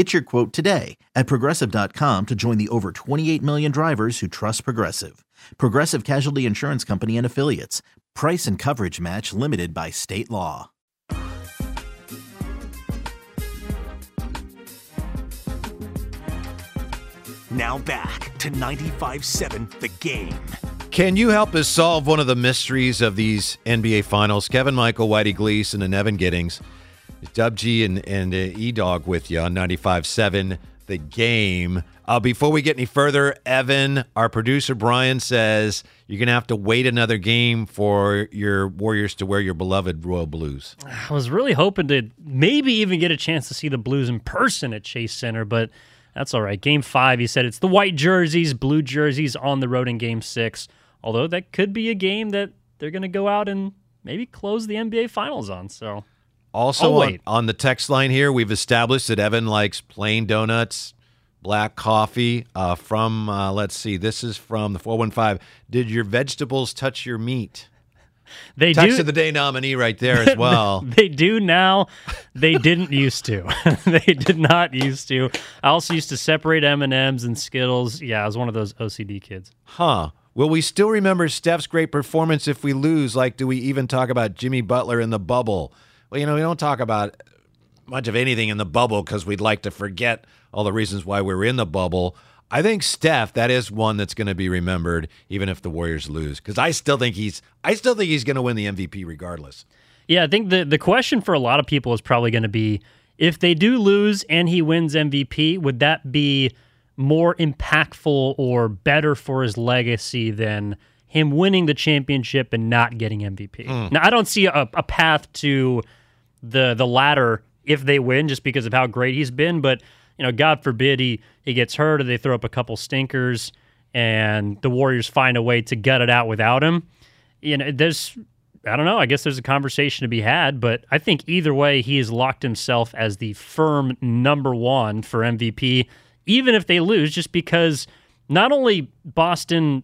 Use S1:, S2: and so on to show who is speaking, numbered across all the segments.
S1: Get your quote today at progressive.com to join the over 28 million drivers who trust Progressive. Progressive Casualty Insurance Company and Affiliates. Price and coverage match limited by state law.
S2: Now back to 95.7 The Game.
S3: Can you help us solve one of the mysteries of these NBA Finals? Kevin Michael, Whitey Gleason, and Evan Giddings. Dub G and, and uh, E Dog with you on 95.7 The Game. Uh, before we get any further, Evan, our producer Brian says you're going to have to wait another game for your Warriors to wear your beloved Royal Blues.
S4: I was really hoping to maybe even get a chance to see the Blues in person at Chase Center, but that's all right. Game five, he said it's the white jerseys, blue jerseys on the road in game six. Although that could be a game that they're going to go out and maybe close the NBA Finals on. So
S3: Also,
S4: I'll
S3: on, on the text line here, we've established that Evan likes plain donuts, black coffee. Uh, from, uh, let's see, this is from the 415. Did your vegetables touch your meat?
S4: they
S3: Text
S4: do.
S3: of the day nominee right there as well.
S4: They do now. They didn't used to. they did not used to. I also used to separate M and M's and Skittles. Yeah, I was one of those OCD kids.
S3: Huh. Will we still remember Steph's great performance if we lose? Like, do we even talk about Jimmy Butler in the bubble? Well, you know, we don't talk about much of anything in the bubble because we'd like to forget all the reasons why we were in the bubble. I think Steph, that is one that's going to be remembered, even if the Warriors lose, because I still think he's, I still think he's going to win the MVP regardless.
S4: Yeah, I think the the question for a lot of people is probably going to be if they do lose and he wins MVP, would that be more impactful or better for his legacy than him winning the championship and not getting MVP? Hmm. Now, I don't see a, a path to the the latter if they win just because of how great he's been, but you know, God forbid he he gets hurt or they throw up a couple stinkers and the Warriors find a way to gut it out without him. You know, there's I don't know. I guess there's a conversation to be had, but I think either way, he has locked himself as the firm number one for MVP, even if they lose, just because not only Boston,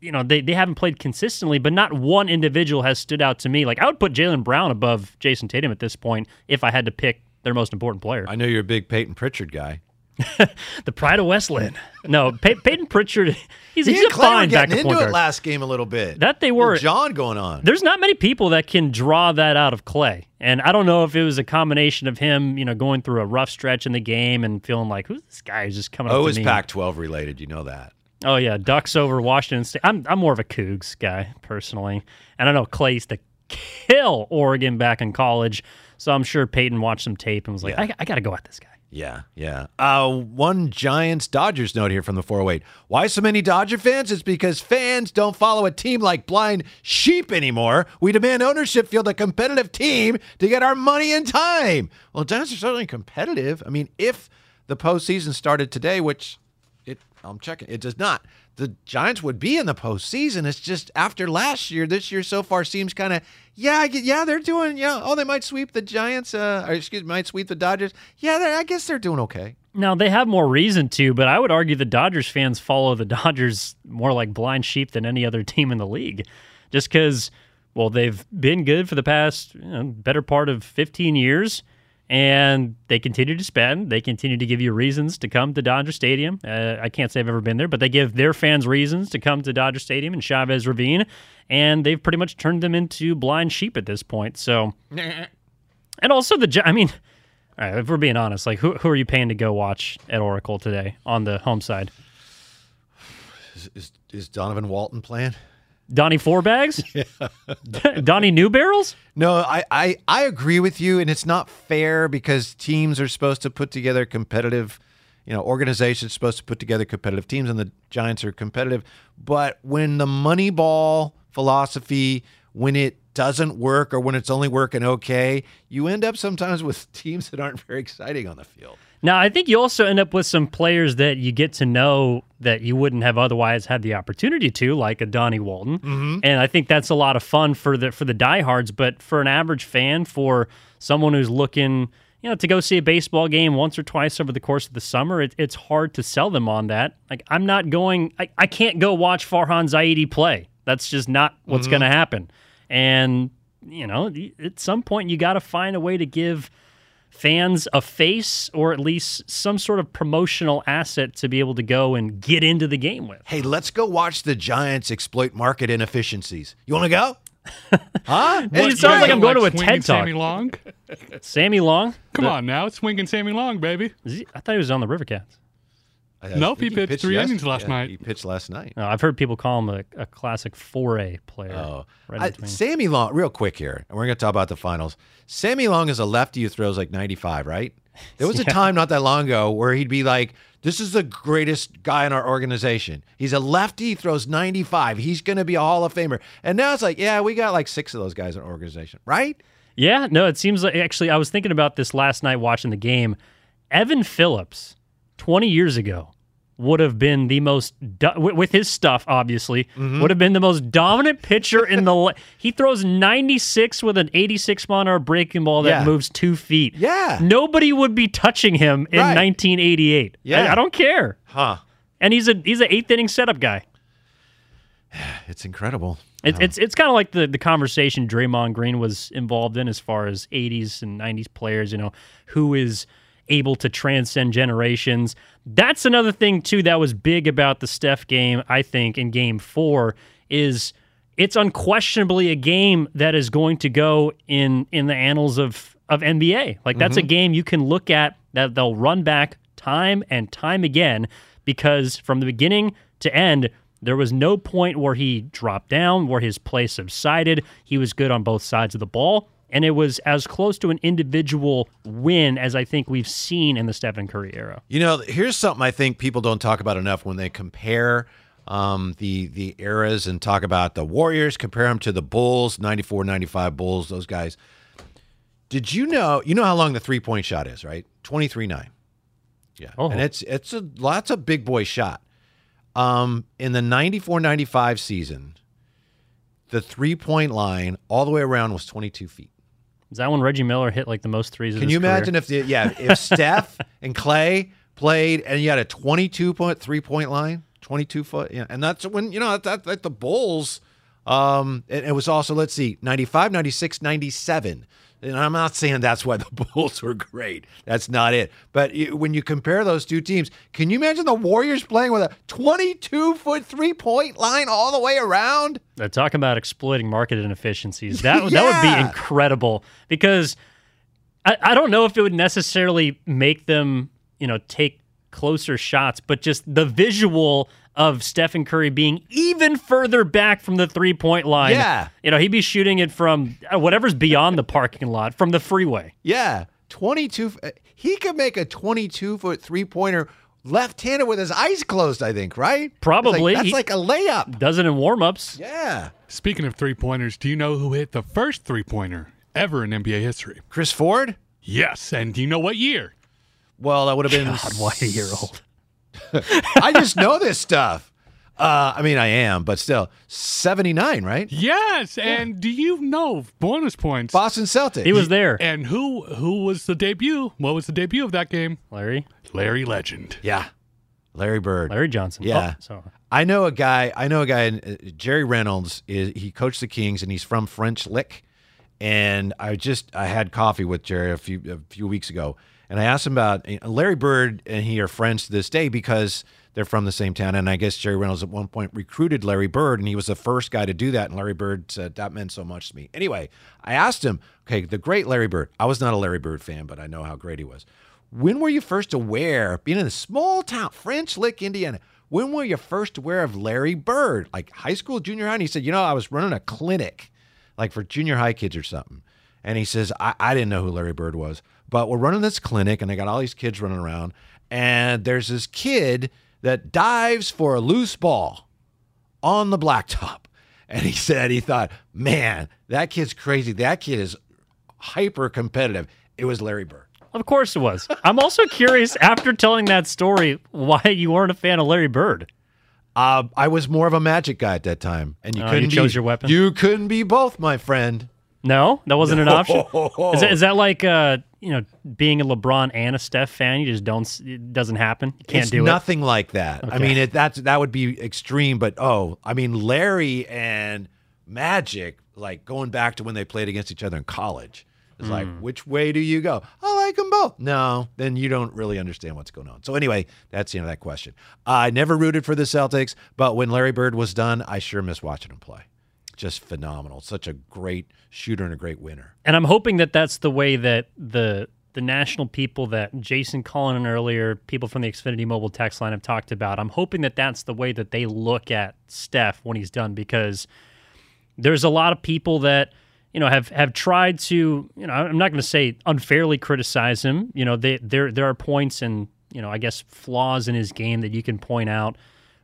S4: you know, they, they haven't played consistently, but not one individual has stood out to me. Like, I would put Jaylen Brown above Jayson Tatum at this point if I had to pick their most important player.
S3: I know you're a big Payton Pritchard guy.
S4: the pride of West Linn. No, Pey- Payton Pritchard, he's,
S3: He
S4: he's a fine backup
S3: into it
S4: guard.
S3: last game a little bit.
S4: That they were.
S3: John going on.
S4: There's not many people that can draw that out of Klay. And I don't know if it was a combination of him, you know, going through a rough stretch in the game and feeling like, who's this guy who's just coming
S3: Oh,
S4: me?
S3: Pac-12 related? You know that.
S4: Oh, yeah. Ducks over Washington State. I'm, I'm more of a Cougs guy, personally. And I know Klay used to kill Oregon back in college. So I'm sure Payton watched some tape and was like,
S3: Yeah.
S4: I, I got to go at this guy.
S3: Yeah, yeah. Uh, one Giants Dodgers note here from the 408. Why so many Dodger fans? It's because fans don't follow a team like blind sheep anymore. We demand ownership field a competitive team to get our money in time. Well, Giants are certainly competitive. I mean, if the postseason started today, which I'm checking, it does not. The Giants would be in the postseason. It's just after last year, this year so far seems kind of yeah, yeah, they're doing yeah. Oh, they might sweep the Giants. Uh, or excuse me, might sweep the Dodgers. Yeah, I guess they're doing okay.
S4: Now they have more reason to, but I would argue the Dodgers fans follow the Dodgers more like blind sheep than any other team in the league, just because well they've been good for the past you know, better part of 15 years, and they continue to spend. They continue to give you reasons to come to Dodger Stadium. Uh, I can't say I've ever been there, but they give their fans reasons to come to Dodger Stadium and Chavez Ravine, and they've pretty much turned them into blind sheep at this point. So, and also the I mean. All right, if we're being honest, like who who are you paying to go watch at Oracle today on the home side?
S3: Is, is, is Donovan Walton playing?
S4: Donnie Four Bags? Donnie New Barrels?
S3: No, I, I, I agree with you, and it's not fair because teams are supposed to put together competitive, you know, organizations supposed to put together competitive teams, and the Giants are competitive. But when the money ball philosophy, when it doesn't work or when it's only working okay, you end up sometimes with teams that aren't very exciting on the field.
S4: Now, I think you also end up with some players that you get to know that you wouldn't have otherwise had the opportunity to, like a Donnie Walton. Mm-hmm. And I think that's a lot of fun for the for the diehards. But for an average fan, for someone who's looking, you know, to go see a baseball game once or twice over the course of the summer, it, it's hard to sell them on that. Like I'm not going, I, I can't go watch Farhan Zaidi play. That's just not what's mm-hmm. going to happen. And you know, at some point you got to find a way to give fans a face or at least some sort of promotional asset to be able to go and get into the game with.
S3: Hey, let's go watch the Giants exploit market inefficiencies. You want to go? huh?
S4: it sounds like I'm going like to a TED talk.
S5: Sammy Long.
S4: Sammy Long.
S5: Come the, on now, it's swinging Sammy Long, baby.
S4: He, I thought he was on the Rivercats.
S5: Nope, he, he pitched, pitched, three innings last
S3: yeah,
S5: night.
S3: He pitched last night.
S4: No, I've heard people call him a, a classic 4A player.
S3: Oh, right I, Sammy Long, real quick here, and we're going to talk about the finals. Sammy Long is a lefty who throws like 95, right? There was a time not that long ago where he'd be like, "This is the greatest guy in our organization. He's a lefty, throws 95. He's going to be a Hall of Famer." And now it's like, "Yeah, we got like six of those guys in our organization, right?"
S4: Yeah, no, it seems like actually I was thinking about this last night watching the game. Evan Phillips, 20 years ago, would have been the most do- with his stuff obviously mm-hmm. would have been the most dominant pitcher in the le- he throws 96 with an 86 mile an hour breaking ball that yeah. moves two feet.
S3: Yeah.
S4: Nobody would be touching him in right. 1988 yeah I, I, don't care.
S3: Huh.
S4: And he's a he's an eighth inning setup guy.
S3: It's incredible.
S4: It, it's it's kind of like the the conversation Draymond Green was involved in as far as 80s and 90s players you know who is able to transcend generations. That's another thing too that was big about the Steph game, I think, in game 4 is it's unquestionably a game that is going to go in in the annals of of NBA. Like that's mm-hmm. a game you can look at that they'll run back time and time again because from the beginning to end there was no point where he dropped down, where his play subsided. He was good on both sides of the ball and it was as close to an individual win as I think we've seen in the Stephen Curry era.
S3: You know, here's something I think people don't talk about enough when they compare um, the the eras and talk about the Warriors, compare them to the Bulls, 94, 95 Bulls, those guys. Did you know, you know how long the three point shot is, right? 23 9. Yeah. Oh. And it's, it's a, lots of big boy shot. Um, in the 94 95 season, the three point line all the way around was 22 feet.
S4: Is that when Reggie Miller hit like the most threes?
S3: Can you imagine
S4: career?
S3: if the yeah if Steph and Klay played and you had a 22 point three point line, 22 foot, yeah, and that's when you know that, that the Bulls. Um, it, it was also let's see, 95, 96, 97. And I'm not saying that's why the Bulls were great. That's not it. But when you compare those two teams, can you imagine the Warriors playing with a 22 foot three point line all the way around?
S4: They're talking about exploiting market inefficiencies. That, yeah. that would be incredible because I, I don't know if it would necessarily make them, you know, take closer shots, but just the visual of Stephen Curry being even further back from the three point line.
S3: Yeah.
S4: You know, he'd be shooting it from uh, whatever's beyond the parking lot, from the freeway.
S3: Yeah. 22. Uh, he could make a 22 foot three pointer left handed with his eyes closed, I think, right?
S4: Probably.
S3: That's like, that's like a layup.
S4: Does it in warm ups.
S3: Yeah.
S5: Speaking of three pointers, do you know who hit the first three pointer ever in NBA history?
S3: Chris Ford?
S5: Yes. And do you know what year?
S3: Well, that would have been.
S4: God, why a year old?
S3: I just know this stuff. Uh, I mean, I am, but still, 79, right?
S5: Yes. And do you know bonus points?
S3: Boston Celtics.
S4: He was there.
S5: And who who was the debut? What was the debut of that game?
S4: Larry.
S5: Larry Legend.
S3: Yeah. Larry Bird.
S4: Larry Johnson.
S3: Yeah. Oh,
S4: sorry.
S3: I know a guy. I know a guy. Uh, Jerry Reynolds is he coached the Kings and he's from French Lick. And I just I had coffee with Jerry a few a few weeks ago, and I asked him about eh, Larry Bird and he are friends to this day because they're from the same town. And I guess Jerry Reynolds at one point recruited Larry Bird, and he was the first guy to do that. And Larry Bird said that meant so much to me. Anyway, I asked him, okay, the great Larry Bird. I was not a Larry Bird fan, but I know how great he was. When were you first aware, being in a small town, French Lick, Indiana? when were you first aware of Larry Bird? Like high school, junior high? And he said, you know, I was running a clinic, like for junior high kids or something. And he says, I, I didn't know who Larry Bird was, but we're running this clinic and I got all these kids running around. And there's this kid that dives for a loose ball on the blacktop. And he said, he thought, man, that kid's crazy. That kid is hyper competitive. It was Larry Bird.
S4: Of course it was. I'm also curious after telling that story why you weren't a fan of Larry Bird.
S3: Uh, I was more of a magic guy at that time, and you
S4: Oh,
S3: couldn't
S4: you chose
S3: be,
S4: your weapon?
S3: You couldn't be both, my friend.
S4: No, that wasn't an option. Is that, is that like uh, you know being a LeBron and a Steph fan? You just don't. It doesn't happen. You can't
S3: it's
S4: do it.
S3: nothing like that. I mean, it, that's that would be extreme, but oh, I mean, Larry and Magic, like going back to when they played against each other in college, is like,
S4: Hmm.
S3: which way do you go? I like them both. No, then you don't really understand what's going on. So anyway, that's the end of that question. I never rooted for the Celtics, but when Larry Bird was done, I sure miss watching him play. Just phenomenal. Such a great shooter and a great winner.
S4: And I'm hoping that that's the way that the the national people that Jason Cullen and earlier people from the Xfinity Mobile text line have talked about. I'm hoping that that's the way that they look at Steph when he's done because there's a lot of people that you know have have tried to you know I'm not going to say unfairly criticize him. You know they, there there are points and you know I guess flaws in his game that you can point out,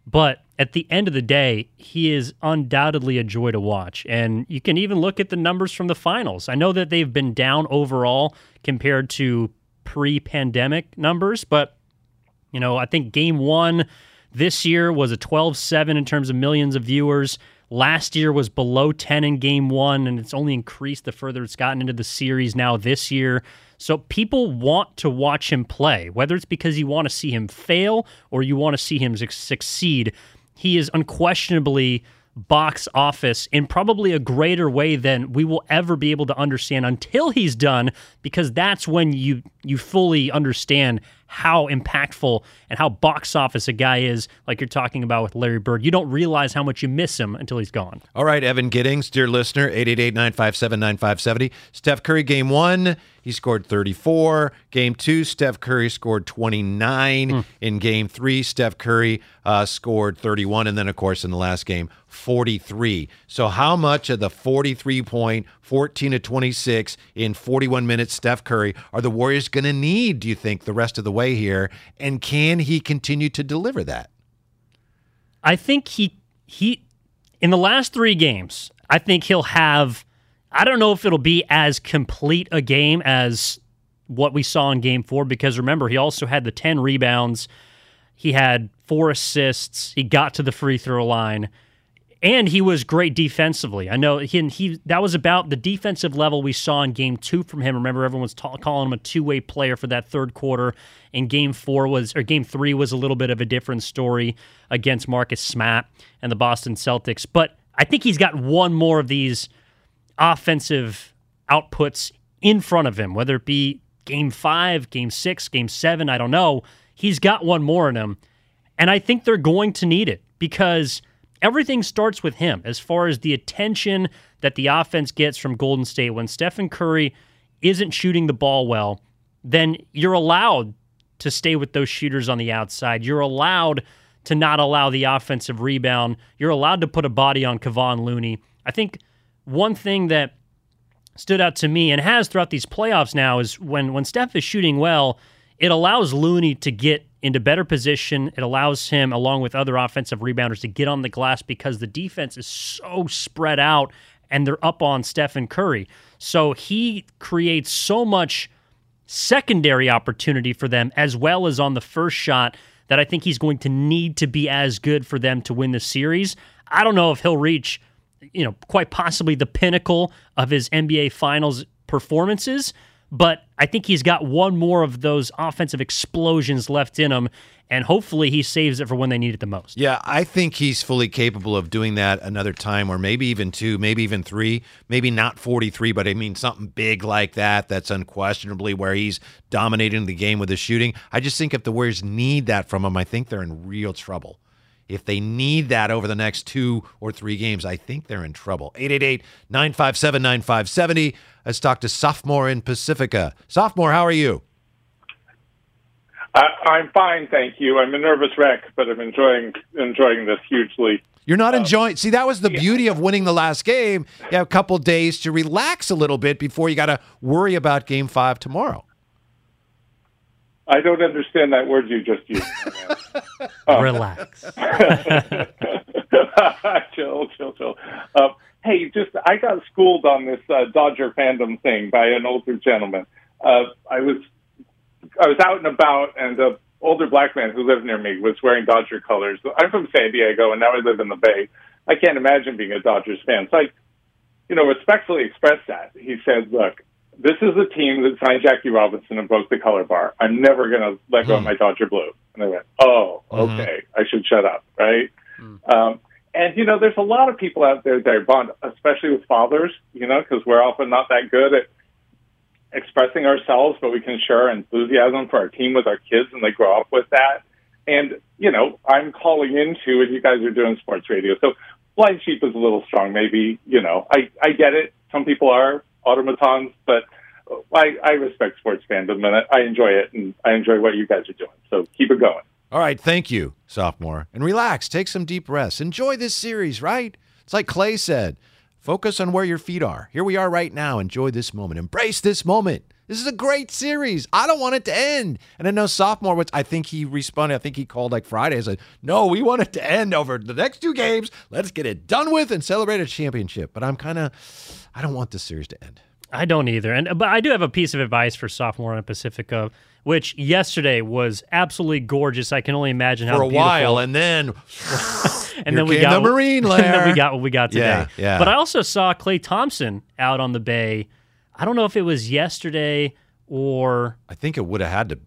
S4: but at the end of the day, he is undoubtedly a joy to watch. And you can even look at the numbers from the finals. I know that they've been down overall compared to pre-pandemic numbers, but you know, I think game one this year was a 12 7 in terms of millions of viewers. Last year was below 10 in game one, and it's only increased the further it's gotten into the series now this year. So people want to watch him play, whether it's because you want to see him fail or you want to see him succeed. He is unquestionably box office in probably a greater way than we will ever be able to understand until he's done because that's when you you fully understand how impactful and how box office a guy is like you're talking about with Larry Bird. You don't realize how much you miss him until he's gone.
S3: All right, Evan Giddings, dear listener, 888-957-9570. Steph Curry, game one, he scored 34. Game two, Steph Curry scored 29. In game three, Steph Curry uh, scored 31. And then, of course, in the last game, 43. So how much of the 43 point, 14 to 26 in 41 minutes, Steph Curry, are the Warriors going to need, do you think, the rest of the way here? And can he continue to deliver that?
S4: I think he he in the last three games, I think he'll have I don't know if it'll be as complete a game as what we saw in game four, because remember, he also had the 10 rebounds, he had four assists, he got to the free throw line, and he was great defensively. I know he, he that was about the defensive level we saw in game two from him. Remember, everyone was calling him a two way player for that third quarter. And game four was, or game three was a little bit of a different story against Marcus Smart and the Boston Celtics. But I think he's got one more of these offensive outputs in front of him, whether it be game five, game six, game seven, I don't know. He's got one more in him. And I think they're going to need it because everything starts with him as far as the attention that the offense gets from Golden State. When Stephen Curry isn't shooting the ball well, then you're allowed to stay with those shooters on the outside. You're allowed to not allow the offensive rebound. You're allowed to put a body on Kevon Looney. I think one thing that stood out to me and has throughout these playoffs now is when when Steph is shooting well, it allows Looney to get into better position. It allows him, along with other offensive rebounders, to get on the glass because the defense is so spread out and they're up on Stephen Curry. So he creates so much secondary opportunity for them as well as on the first shot that I think he's going to need to be as good for them to win the series. I don't know if he'll reach, you know, quite possibly the pinnacle of his NBA finals performances, but I think he's got one more of those offensive explosions left in him and hopefully he saves it for when they need it the most.
S3: Yeah, I think he's fully capable of doing that another time, or maybe even two, maybe even three, maybe not 43, but I mean something big like that. That's unquestionably where he's dominating the game with his shooting. I just think if the Warriors need that from him, I think they're in real trouble. If they need that over the next two or three games, I think they're in trouble. 888 957 9570. Let's talk to sophomore in Pacifica. Sophomore, how are you?
S6: I, I'm fine, thank you. I'm a nervous wreck, but I'm enjoying enjoying this hugely.
S3: You're not uh, enjoying. See, that was the beauty of winning the last game. You have a couple days to relax a little bit before you got to worry about Game Five tomorrow.
S6: I don't understand that word you just used.
S4: Relax.
S6: chill, chill, chill. Uh, hey, just I got schooled on this uh, Dodger fandom thing by an older gentleman. Uh, I was I was out and about, and the older black man who lived near me was wearing Dodger colors. I'm from San Diego, and now I live in the Bay. I can't imagine being a Dodgers fan. So I, you know, respectfully expressed that. He said, "Look, this is a team that signed Jackie Robinson and broke the color bar. I'm never going to let go of hmm. my Dodger blue." And I went, "Oh, mm-hmm. okay. I should shut up." Right. Hmm. Um, and you know, there's a lot of people out there that are bond, especially with fathers. You know, because we're often not that good at expressing ourselves, but we can share enthusiasm for our team with our kids, and they grow up with that. And you know, I'm calling into, and you guys are doing sports radio, so blind sheep is a little strong. Maybe you know, I I get it. Some people are automatons, but I I respect sports fandom, and I, I enjoy it, and I enjoy what you guys are doing. So keep it going.
S3: All right, thank you, sophomore. And relax, take some deep breaths. Enjoy this series, right? It's like Klay said focus on where your feet are. Here we are right now. Enjoy this moment, embrace this moment. This is a great series. I don't want it to end. And I know sophomore, which I think he responded, I think he called like Friday and said, No, we want it to end over the next two games. Let's get it done with and celebrate a championship. But I'm kind of, I don't want this series to end.
S4: I don't either. And but I do have a piece of advice for sophomore on Pacifica, which yesterday was absolutely gorgeous. I can only imagine how
S3: For a
S4: beautiful.
S3: while, and then
S4: and then we got
S3: the Marine
S4: and then we got what we got today.
S3: Yeah, yeah.
S4: But I also saw Klay Thompson out on the bay. I don't know if it was yesterday or
S3: I think it would have had to.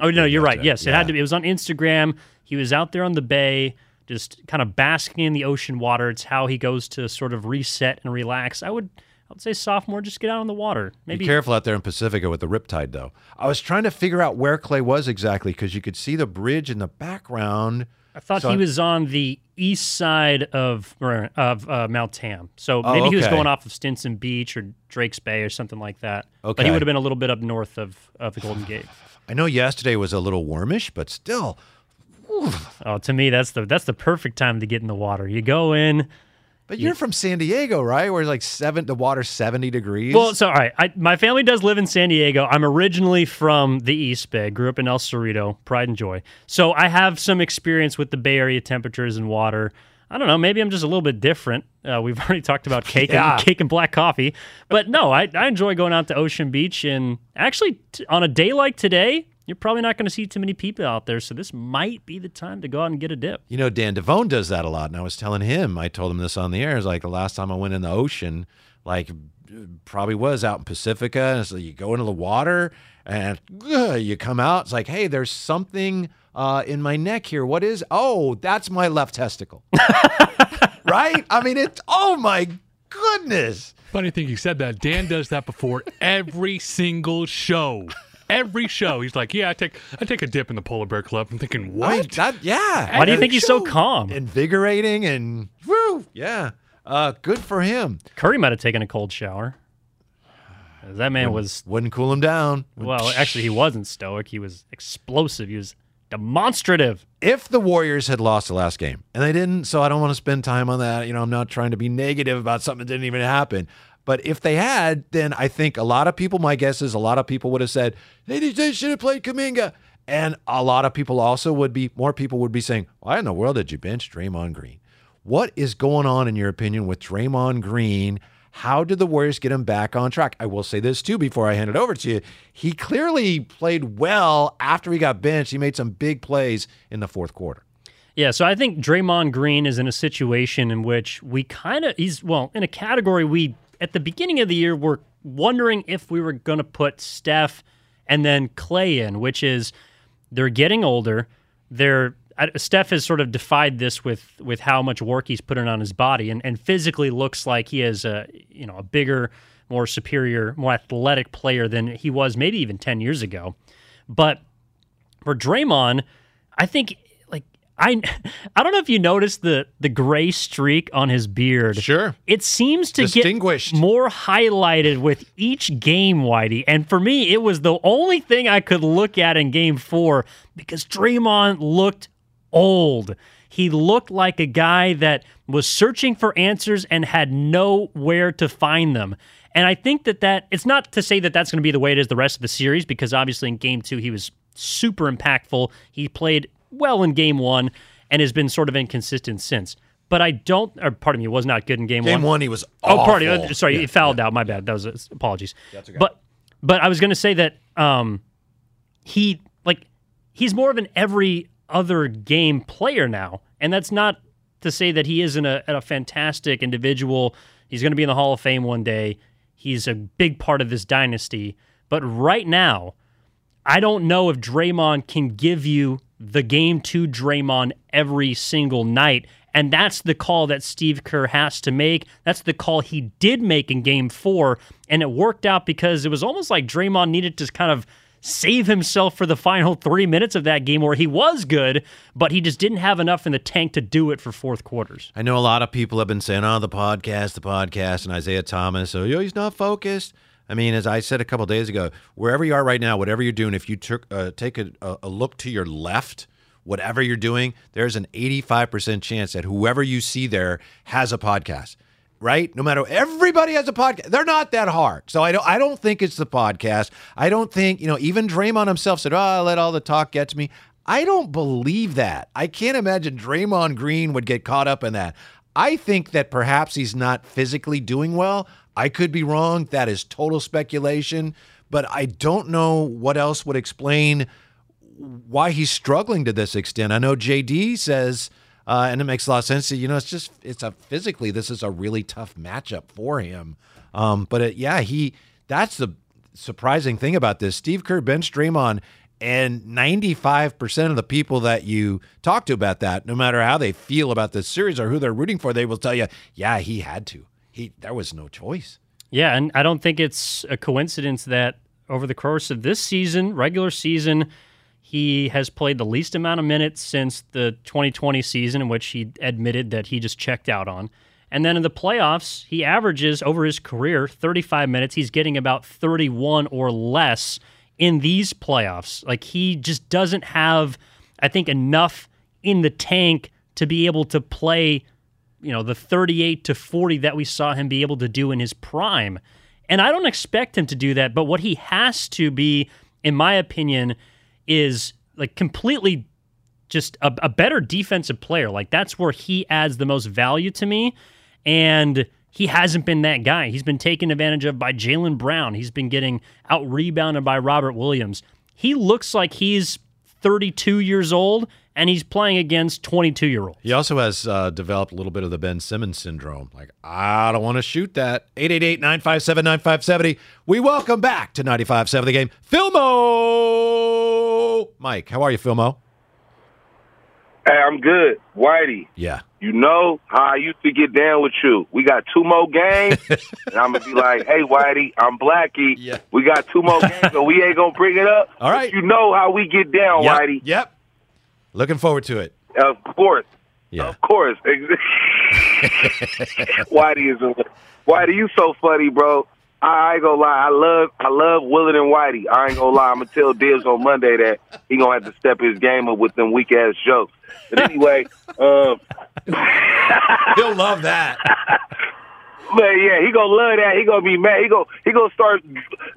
S4: Oh no, you're right. Yes, it had to be. It was on Instagram. He was out there on the bay, just kind of basking in the ocean water. It's how he goes to sort of reset and relax. I would, I would say sophomore, just get out on the water. Maybe
S3: Be careful out there in Pacifica with the riptide, though. I was trying to figure out where Klay was exactly because you could see the bridge in the background.
S4: I thought
S3: So
S4: he was on the east side of of uh, Mount Tam. So maybe he was
S3: Oh,
S4: going off of Stinson Beach or Drake's Bay or something like that.
S3: Okay.
S4: But he would have been a little bit up north of, of the Golden Gate.
S3: I know yesterday was a little warmish, but still,
S4: Oh, to me, that's the that's the perfect time to get in the water. You go in.
S3: But you're from San Diego, right? Where it's like seven, the water's seventy degrees.
S4: Well, so all right, I, my family does live in San Diego. I'm originally from the East Bay. Grew up in El Cerrito, pride and joy. So I have some experience with the Bay Area temperatures and water. I don't know. Maybe I'm just a little bit different. Uh, we've already talked about cake
S3: Yeah.
S4: and cake and black coffee, but no, I, I enjoy going out to Ocean Beach. And actually, t- on a day like today, you're probably not going to see too many people out there. So this might be the time to go out and get a dip.
S3: you know, Dan Devone does that a lot, and I was telling him, I told him this on the air. It's like the last time I went in the ocean, like probably was out in Pacifica, and so you go into the water and ugh, you come out. It's like, hey, there's something uh, in my neck here. What is? Oh, that's my left testicle. right? I mean, it's oh my goodness.
S5: Funny thing you said that. Dan does that before every single show. Every show, he's like, "Yeah, I take I take a dip in the polar bear club." I'm thinking,
S3: I
S5: "What?"
S3: mean, that, yeah.
S4: Why do you think he's so calm?
S3: Invigorating and woo, yeah. Uh, good for him.
S4: Curry might have taken a cold shower. That man was
S3: Wouldn't cool him down.
S4: Well, actually, he wasn't stoic. He was explosive. He was demonstrative.
S3: if the Warriors had lost the last game, and they didn't, so I don't want to spend time on that. You know, I'm not trying to be negative about something that didn't even happen. But if they had, then I think a lot of people, my guess is a lot of people would have said, they, should have played Kuminga. And a lot of people also would be, more people would be saying, why in the world did you bench Draymond Green? What is going on, in your opinion, with Draymond Green? How did the Warriors get him back on track? I will say this too before I hand it over to you. He clearly played well after he got benched. He made some big plays in the fourth quarter.
S4: Yeah, so I think Draymond Green is in a situation in which we kind of he's well in a category we at the beginning of the year we were wondering if we were going to put Steph and then Klay in, which is they're getting older. They're Steph has sort of defied this with with how much work he's putting on his body, and, and physically looks like he is a you know a bigger, more superior, more athletic player than he was maybe even ten years ago. But for Draymond, I think I I don't know if you noticed the the gray streak on his beard.
S3: Sure.
S4: It seems to get more highlighted with each game, Whitey. And for me, it was the only thing I could look at in game four because Draymond looked old. He looked like a guy that was searching for answers and had nowhere to find them. And I think that that it's not to say that that's going to be the way it is the rest of the series because obviously in game 2 he was super impactful. He played well in game 1 and has been sort of inconsistent since. But I don't or pardon me, was not good in game,
S3: Game
S4: 1.
S3: Game one, he was
S4: Oh, pardon.
S3: awful.
S4: Sorry,
S3: Yeah,
S4: he fouled out. My bad. That was apologies.
S3: That's okay.
S4: But but I was going to say that um he like he's more of an every other game player now, and that's not to say that he isn't a, a fantastic individual. He's going to be in the Hall of Fame one day. He's a big part of this dynasty, but right now, I don't know if Draymond can give you the game to Draymond every single night. And that's the call that Steve Kerr has to make. That's the call he did make in game four. And it worked out because it was almost like Draymond needed to kind of save himself for the final three minutes of that game where he was good, but he just didn't have enough in the tank to do it for fourth quarters.
S3: I know a lot of people have been saying, "Oh, the podcast, the podcast," and Isaiah Thomas. Oh, he's not focused. I mean, as I said a couple days ago, wherever you are right now, whatever you're doing, if you took uh, take a, a look to your left, whatever you're doing, there's an 85% chance that whoever you see there has a podcast. Right? No matter everybody has a podcast. They're not that hard. So I don't I don't think it's the podcast. I don't think, you know, even Draymond himself said, "Oh, I let all the talk get to me." I don't believe that. I can't imagine Draymond Green would get caught up in that. I think that perhaps he's not physically doing well. I could be wrong. That is total speculation, but I don't know what else would explain why he's struggling to this extent. I know JD says, uh, and it makes a lot of sense. You know, it's just it's a physically this is a really tough matchup for him. Um, but it, yeah, he that's the surprising thing about this. Steve Kerr bench Draymond, and ninety five percent of the people that you talk to about that, no matter how they feel about this series or who they're rooting for, they will tell you, yeah, he had to. He there was no choice.
S4: Yeah, and I don't think it's a coincidence that over the course of this season, regular season, he has played the least amount of minutes since the 2020 season, in which he admitted that he just checked out on. And then in the playoffs, he averages over his career 35 minutes. He's getting about 31 or less in these playoffs. Like he just doesn't have, I think, enough in the tank to be able to play you know, the 38 to 40 that we saw him be able to do in his prime. And I don't expect him to do that, but what he has to be, in my opinion, is like completely just a, a better defensive player. Like that's where he adds the most value to me. And he hasn't been that guy. He's been taken advantage of by Jaylen Brown. He's been getting out rebounded by Robert Williams. He looks like he's 32 years old and he's playing against 22 year olds.
S3: He also has uh, developed a little bit of the Ben Simmons syndrome. Like, I don't want to shoot that. 888 957 9570. We welcome back to 95.7 the game. Filmo! Mike, how are you, Filmo?
S7: Hey, I'm good. Whitey,
S3: Yeah.
S7: You know how I used to get down with you. We got two more games, and I'm going to be like, hey, Whitey, I'm Blackie.
S3: Yeah.
S7: We got two more games, so we ain't going to bring it up.
S3: All right.
S7: You know how we get down,
S3: Yep.
S7: Whitey.
S3: Yep. Looking forward to it.
S7: Of course.
S3: Yeah.
S7: Of course. Whitey is a Whitey, you so funny, bro. I ain't gonna lie. I love I love Willard and Whitey. I ain't gonna lie. I'm gonna tell Dibbs on Monday that he gonna have to step his game up with them weak ass jokes. But anyway, um,
S3: He'll love that.
S7: Man, yeah, he gonna love that. He gonna be mad. He gonna he gonna start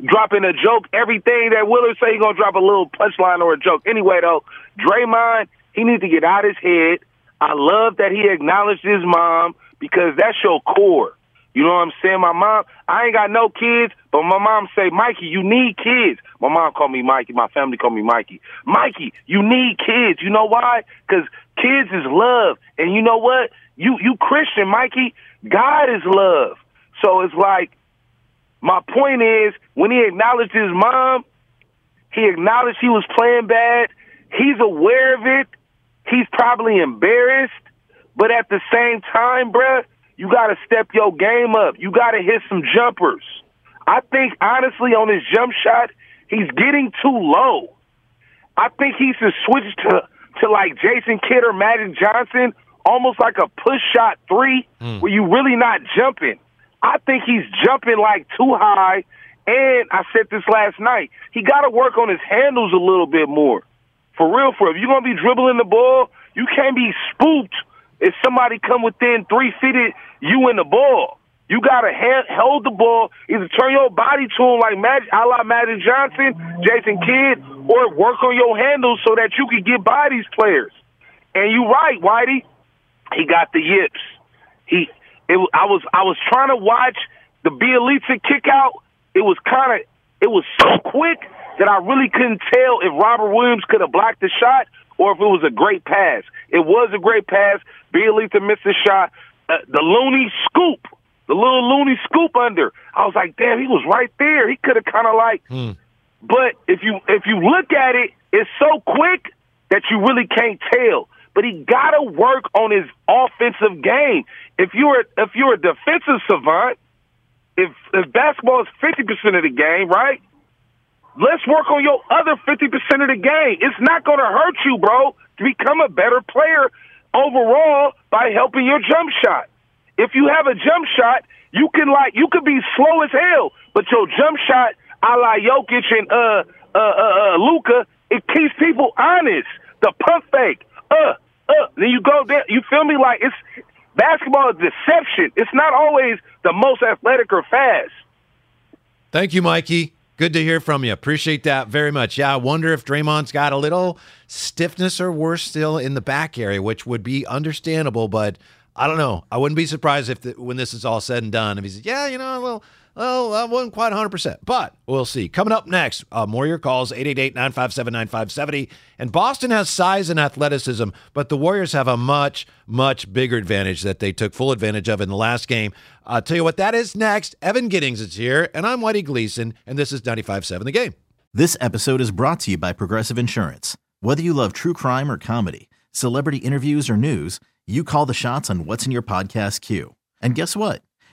S7: dropping a joke. Everything that Willard say, he gonna drop a little punchline or a joke. Anyway, though, Draymond, he needs to get out his head. I love that he acknowledged his mom because that's your core. You know what I'm saying? My mom, I ain't got no kids, but my mom say, Mikey, you need kids. My mom called me Mikey. My family called me Mikey. Mikey, you need kids. You know why? Because kids is love. And you know what? You you Christian, Mikey. God is love. So it's like, my point is, when he acknowledged his mom, he acknowledged he was playing bad. He's aware of it. He's probably embarrassed. But at the same time, bruh, you got to step your game up. You got to hit some jumpers. I think, honestly, on his jump shot, he's getting too low. I think he should switch to to like Jason Kidd or Magic Johnson, almost like a push shot three, hmm. where you really not jumping. I think he's jumping like too high. And I said this last night. He got to work on his handles a little bit more. For real, for real. If you're gonna be dribbling the ball, you can't be spooked if somebody come within three feet of you in the ball. You gotta hand, hold the ball, either turn your body to him like Magic, a la Magic Johnson, Jason Kidd, or work on your handles so that you can get by these players. And you right, Whitey. He got the yips. He, it, I was, I was trying to watch the Bjelica kick out. It was kind of, it was so quick that I really couldn't tell if Robert Williams could have blocked the shot or if it was a great pass. It was a great pass. Bjelica missed the shot. Uh, the Looney scoop, the little Looney scoop under. I was like, damn, he was right there. He could have kind of like. But if you if you look at it, it's so quick that you really can't tell. But he got to work on his offensive game. If you're if you're a defensive savant, if if basketball is fifty percent of the game, right? Let's work on your other fifty percent of the game. It's not going to hurt you, bro, to become a better player overall by helping your jump shot. If you have a jump shot, you can like you could be slow as hell, but your jump shot, a la Jokic and uh uh uh, uh Luka, it keeps people honest. The pump fake, uh uh. Then you go there. You feel me? Like it's basketball is deception. It's not always the most athletic or fast.
S3: Thank you, Mikey. Good to hear from you. Appreciate that very much. Yeah, I wonder if Draymond's got a little stiffness or worse still in the back area, which would be understandable, but I don't know. I wouldn't be surprised if the, when this is all said and done, if he says, yeah, you know, well, well, I wasn't quite 100%, but we'll see. Coming up next, uh, more your calls, 888-957-9570. And Boston has size and athleticism, but the Warriors have a much, much bigger advantage that they took full advantage of in the last game. I'll tell you what that is next. Evan Giddings is here, and I'm Whitey Gleason, and this is 95.7 The Game.
S1: This episode is brought to you by Progressive Insurance. Whether you love true crime or comedy, celebrity interviews or news, you call the shots on what's in your podcast queue. And guess what?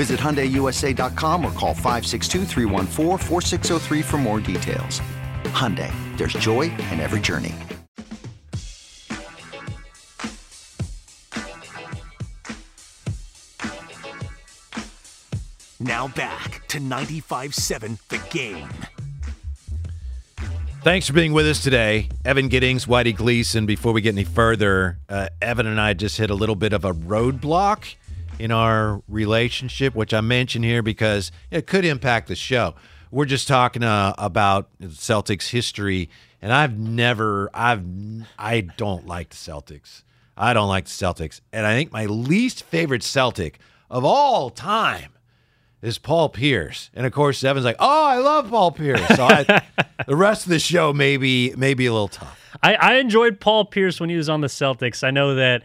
S8: Visit HyundaiUSA.com or call 562-314-4603 for more details. Hyundai, there's joy in every journey.
S2: Now back to 95.7 The Game.
S3: Thanks for being with us today. Evan Giddings, Whitey Gleason. Before we get any further, uh, Evan and I just hit a little bit of a roadblock in our relationship, which I mention here because it could impact the show. We're just talking uh, about Celtics history, and I've never, I've, I don't like the Celtics. I don't like the Celtics, and I think my least favorite Celtic of all time is Paul Pierce. And of course, Evan's like, "Oh, I love Paul Pierce." So I, the rest of the show may be maybe a little tough.
S4: I, I enjoyed Paul Pierce when he was on the Celtics. I know that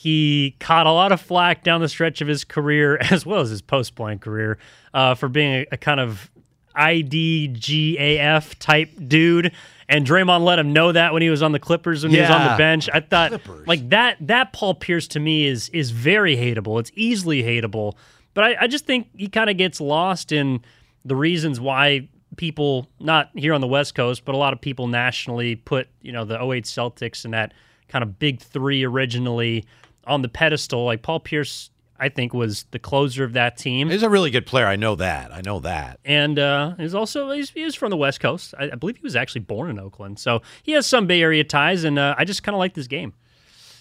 S4: he caught a lot of flack down the stretch of his career, as well as his post playing career, uh, for being a, a kind of IDGAF type dude. And Draymond let him know that when he was on the Clippers when he was on the bench. I thought
S3: Clippers.
S4: like that that Paul Pierce to me is is very hateable. It's easily hateable. But I, I just think he kind of gets lost in the reasons why people, not here on the West Coast, but a lot of people nationally put, you know, the 08 Celtics and that kind of big three originally on the pedestal. Like Paul Pierce, I think, was the closer of that team.
S3: He's a really good player. I know that. I know that.
S4: And uh, he's also he's, he's from the West Coast. I, I, believe he was actually born in Oakland, so he has some Bay Area ties. And uh, I just kind of like this game.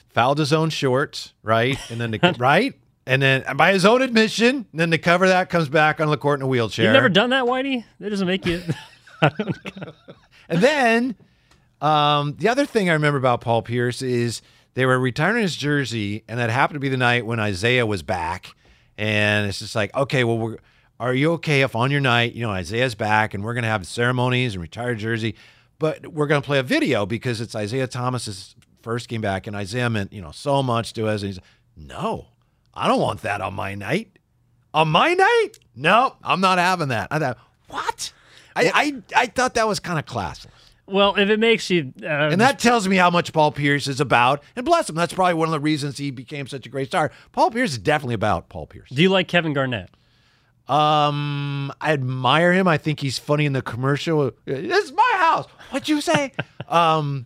S3: Fouled his own shorts, right? And then the, right, and then by his own admission, then to cover that comes back on the court in a wheelchair.
S4: You've never done that, Whitey? That doesn't make you.
S3: and then um, the other thing I remember about Paul Pierce is they were retiring his jersey, and that happened to be the night when Isaiah was back. And it's just like, okay, well, we're, are you okay if on your night, you know, Isaiah's back and we're going to have ceremonies and retire jersey, but we're going to play a video because it's Isaiah Thomas's first game back, and Isaiah meant, you know, so much to us. And he's no, I don't want that on my night. On my night? No, I'm not having that. I thought, what? I, I, I thought that was kind of classless.
S4: Well, if it makes you, uh,
S3: and that tells me how much Paul Pierce is about. And bless him, that's probably one of the reasons he became such a great star. Paul Pierce is definitely about Paul Pierce.
S4: Do you like Kevin Garnett?
S3: Um, I admire him. I think he's funny in the commercial. This is my house. What'd you say? um,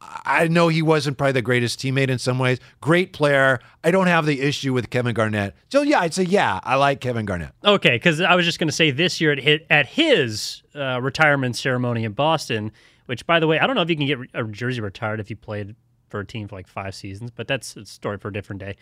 S3: I know he wasn't probably the greatest teammate in some ways. Great player. I don't have the issue with Kevin Garnett. So yeah, I'd say yeah, I like Kevin Garnett.
S4: Okay, because I was just going to say this year at hit, at his uh, retirement ceremony in Boston, which by the way, I don't know if you can get a jersey retired if you played for a team for like five seasons, but that's a story for a different day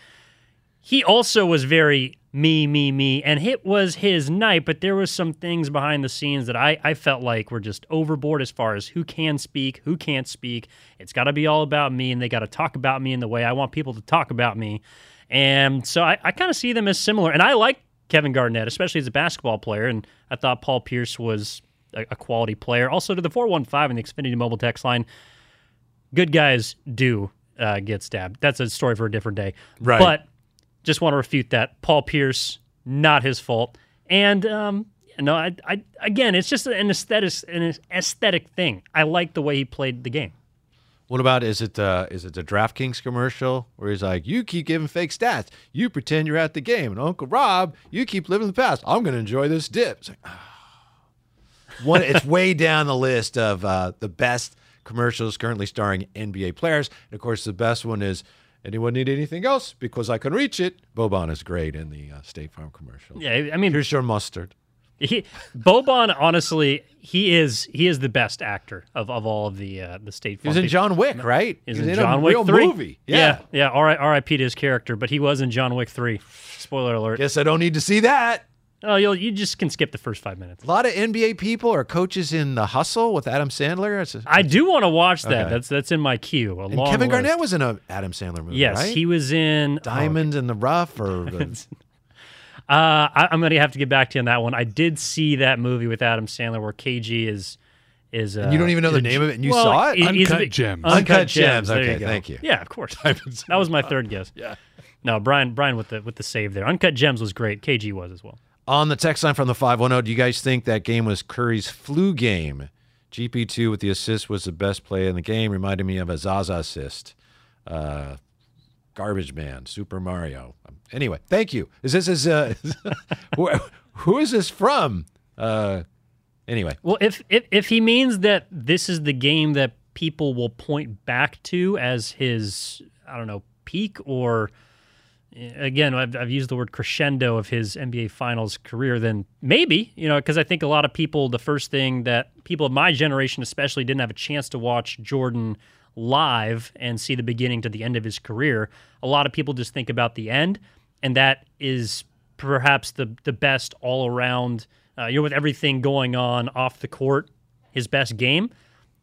S4: he also was very me, me, me, and it was his night, but there was some things behind the scenes that I, I felt like were just overboard as far as who can speak, who can't speak. It's got to be all about me, and they got to talk about me in the way I want people to talk about me. And so I, I kind of see them as similar. And I like Kevin Garnett, especially as a basketball player, and I thought Paul Pierce was a, a quality player. Also, to the 415 and the Xfinity mobile text line, good guys do uh, get stabbed. That's a story for a different day.
S3: Right.
S4: But just want to refute that. Paul Pierce, not his fault. And um, no, I, I again, it's just an aesthetic, an aesthetic thing. I like the way he played the game.
S3: What about is it uh, is it the DraftKings commercial where he's like, "You keep giving fake stats, you pretend you're at the game, and Uncle Rob, you keep living the past. I'm to enjoy this dip." It's like, oh. one, it's way down the list of uh, the best commercials currently starring NBA players. And of course, the best one is Anyone need anything else? Because I can reach it. Boban is great in the uh, State Farm commercial.
S4: Yeah, I mean,
S3: here's your mustard.
S4: He, Boban, honestly, he is he is the best actor of, of all of the uh, the State Farm.
S3: He's in John Wick, right?
S4: He's,
S3: He's
S4: in,
S3: in
S4: John Wick
S3: real
S4: three.
S3: movie.
S4: Yeah,
S3: Yeah.
S4: yeah. yeah. R.I.P. to his character, but he was in John Wick three. Spoiler alert.
S3: Guess I don't need to see that.
S4: Oh, you'll you just can skip the first five minutes.
S3: A lot of NBA people are coaches in The Hustle with Adam Sandler. It's a-
S4: I do want to watch that.
S3: Okay.
S4: That's that's in my queue. A
S3: and
S4: long
S3: Kevin
S4: list.
S3: Garnett was in a Adam Sandler movie.
S4: Yes,
S3: right?
S4: he was in
S3: Diamond in the Rough or
S4: Uh, I, I'm gonna have to get back to you on that one. I did see that movie with Adam Sandler where KG is is. Uh,
S3: And you don't even know the name of it and you
S4: well,
S3: saw it?
S4: he-
S5: Uncut
S4: big-
S5: Gems.
S4: Uncut,
S3: Uncut
S4: Gems.
S3: Gems. Okay,
S4: you
S3: thank you.
S4: Yeah, of course. that was my third guess.
S3: Yeah.
S4: No, Brian. Brian with the with the save there. Uncut Gems was great. KG was as well.
S3: On the text line from the 510, do you guys think that game was Curry's flu game? GP2 with the assist was the best play in the game. Reminded me of a Zaza assist. Uh, Garbage Man, Super Mario. Anyway, thank you. Is this is uh, who, who is this from? Uh, anyway,
S4: Well, if, if if he means that this is the game that people will point back to as his, I don't know, peak or again, I've, I've used the word crescendo of his NBA Finals career, then maybe, you know, because I think a lot of people, the first thing that people of my generation especially didn't have a chance to watch Jordan live and see the beginning to the end of his career. A lot of people just think about the end, and that is perhaps the the best all around. Uh, you know, with everything going on off the court, his best game.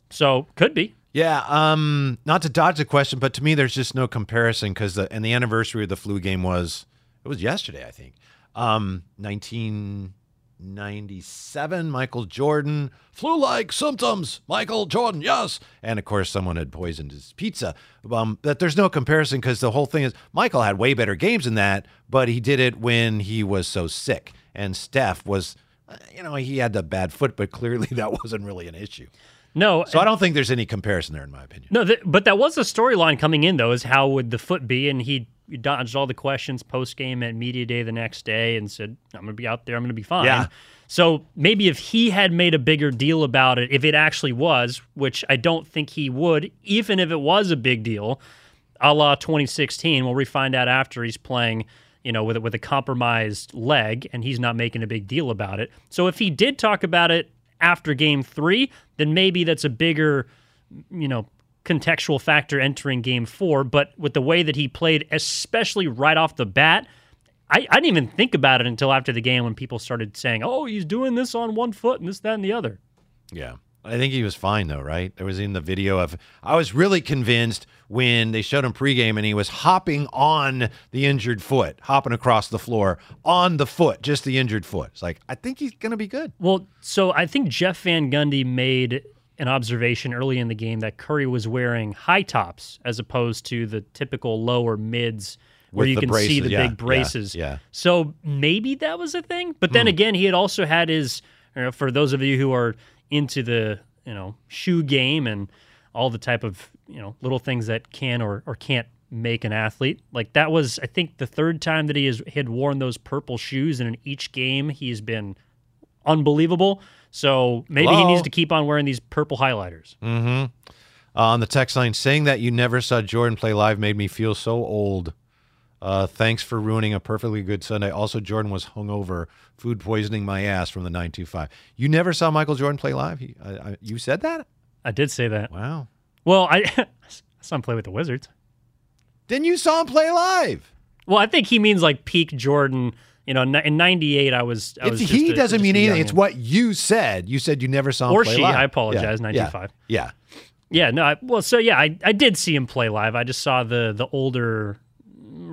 S4: So could be.
S3: Yeah. Um, not to dodge the question, but to me, there's just no comparison because the and the anniversary of the flu game was it was yesterday, I think. Um, 1997. Michael Jordan flu-like symptoms. Michael Jordan, yes. And of course, someone had poisoned his pizza. Um, but there's no comparison because the whole thing is Michael had way better games than that, but he did it when he was so sick. And Steph was, uh, you know, he had the bad foot, but clearly that wasn't really an issue.
S4: No,
S3: So I don't think there's any comparison there, in my opinion.
S4: No, th- but that was a storyline coming in though. Is how would the foot be? And he he dodged all the questions post game at media day the next day and said, "I'm going to be out there. I'm going to be fine."
S3: Yeah.
S4: So maybe if he had made a bigger deal about it, if it actually was, which I don't think he would, even if it was a big deal, a la 2016, where we find out after he's playing, you know, with with a compromised leg and he's not making a big deal about it. So if he did talk about it after Game Three, then maybe that's a bigger, you know, contextual factor entering Game Four. But with the way that he played, especially right off the bat. I, I didn't even think about it until after the game when people started saying, "Oh, he's doing this on one foot and this, that, and the other."
S3: Yeah. I think he was fine though, right? There was in the video of I was really convinced when they showed him pregame and he was hopping on the injured foot, hopping across the floor on the foot, just the injured foot. It's like I think he's gonna be good.
S4: Well, so I think Jeff Van Gundy made an observation early in the game that Curry was wearing high tops as opposed to the typical lower mids where you can see the
S3: yeah,
S4: big braces.
S3: yeah, yeah.
S4: So maybe that was a thing. But then hmm. again, he had also had his, you know, for those of you who are into the, you know, shoe game and all the type of, you know, little things that can or, or can't make an athlete. Like that was, I think, the third time that he has had worn those purple shoes, and in each game he's been unbelievable. So maybe he needs to keep on wearing these purple highlighters.
S3: Mm-hmm. Uh, on the text line, saying that you never saw Jordan play live made me feel so old. Uh, thanks for ruining a perfectly good Sunday. Also, Jordan was hungover, food poisoning my ass from the 925. You never saw Michael Jordan play live? He, I, I, you said that?
S4: I did say that.
S3: Wow.
S4: Well, I, I saw him play with the Wizards.
S3: Then you saw him play live.
S4: Well, I think he means like peak Jordan. You know, in '98, I was. I was just
S3: he
S4: a-
S3: doesn't mean anything. It's what you said. You said you never saw him
S4: Or she,
S3: live.
S4: I apologize,
S3: Yeah,
S4: 925.
S3: Yeah.
S4: Yeah, no. I, well, so yeah, I, I did see him play live. I just saw the the older,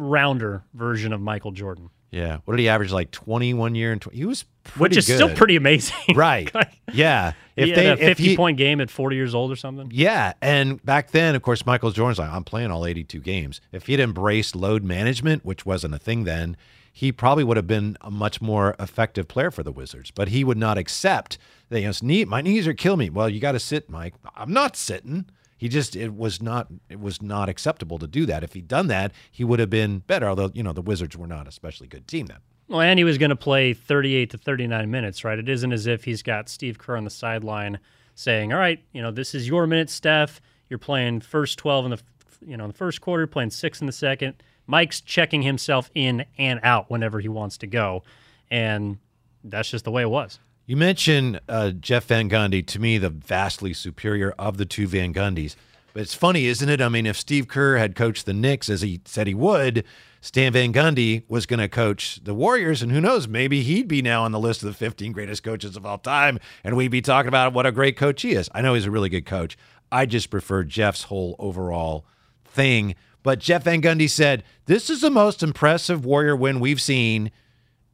S4: rounder version of Michael Jordan,
S3: Yeah. What did he average? Like 21 year and 20, he was pretty
S4: which is still pretty amazing.
S3: Right. Yeah.
S4: If he
S3: they
S4: a
S3: if
S4: 50
S3: he,
S4: point game at 40 years old or something.
S3: Yeah, and back then, of course, Michael Jordan's like, I'm playing all 82 games. If he'd embraced load management, which wasn't a thing then, he probably would have been a much more effective player for the Wizards. But he would not accept that, you know, knee, my knees are killing me. Well, you got to sit, Mike. I'm not sitting. He just it was not it was not acceptable to do that. If he'd done that, he would have been better. Although you know the Wizards were not especially good team then.
S4: Well, and he was going to play 38 to 39 minutes, right? It isn't as if he's got Steve Kerr on the sideline saying, "All right, you know, this is your minute, Steph. You're playing first 12 in the, you know, in the first quarter, playing six in the second." Mike's checking himself in and out whenever he wants to go, and that's just the way it was.
S3: You mentioned uh, Jeff Van Gundy, to me, the vastly superior of the two Van Gundys. But it's funny, isn't it? I mean, if Steve Kerr had coached the Knicks as he said he would, Stan Van Gundy was going to coach the Warriors, and who knows, maybe he'd be now on the list of the 15 greatest coaches of all time, and we'd be talking about what a great coach he is. I know he's a really good coach. I just prefer Jeff's whole overall thing. But Jeff Van Gundy said, This is the most impressive Warrior win we've seen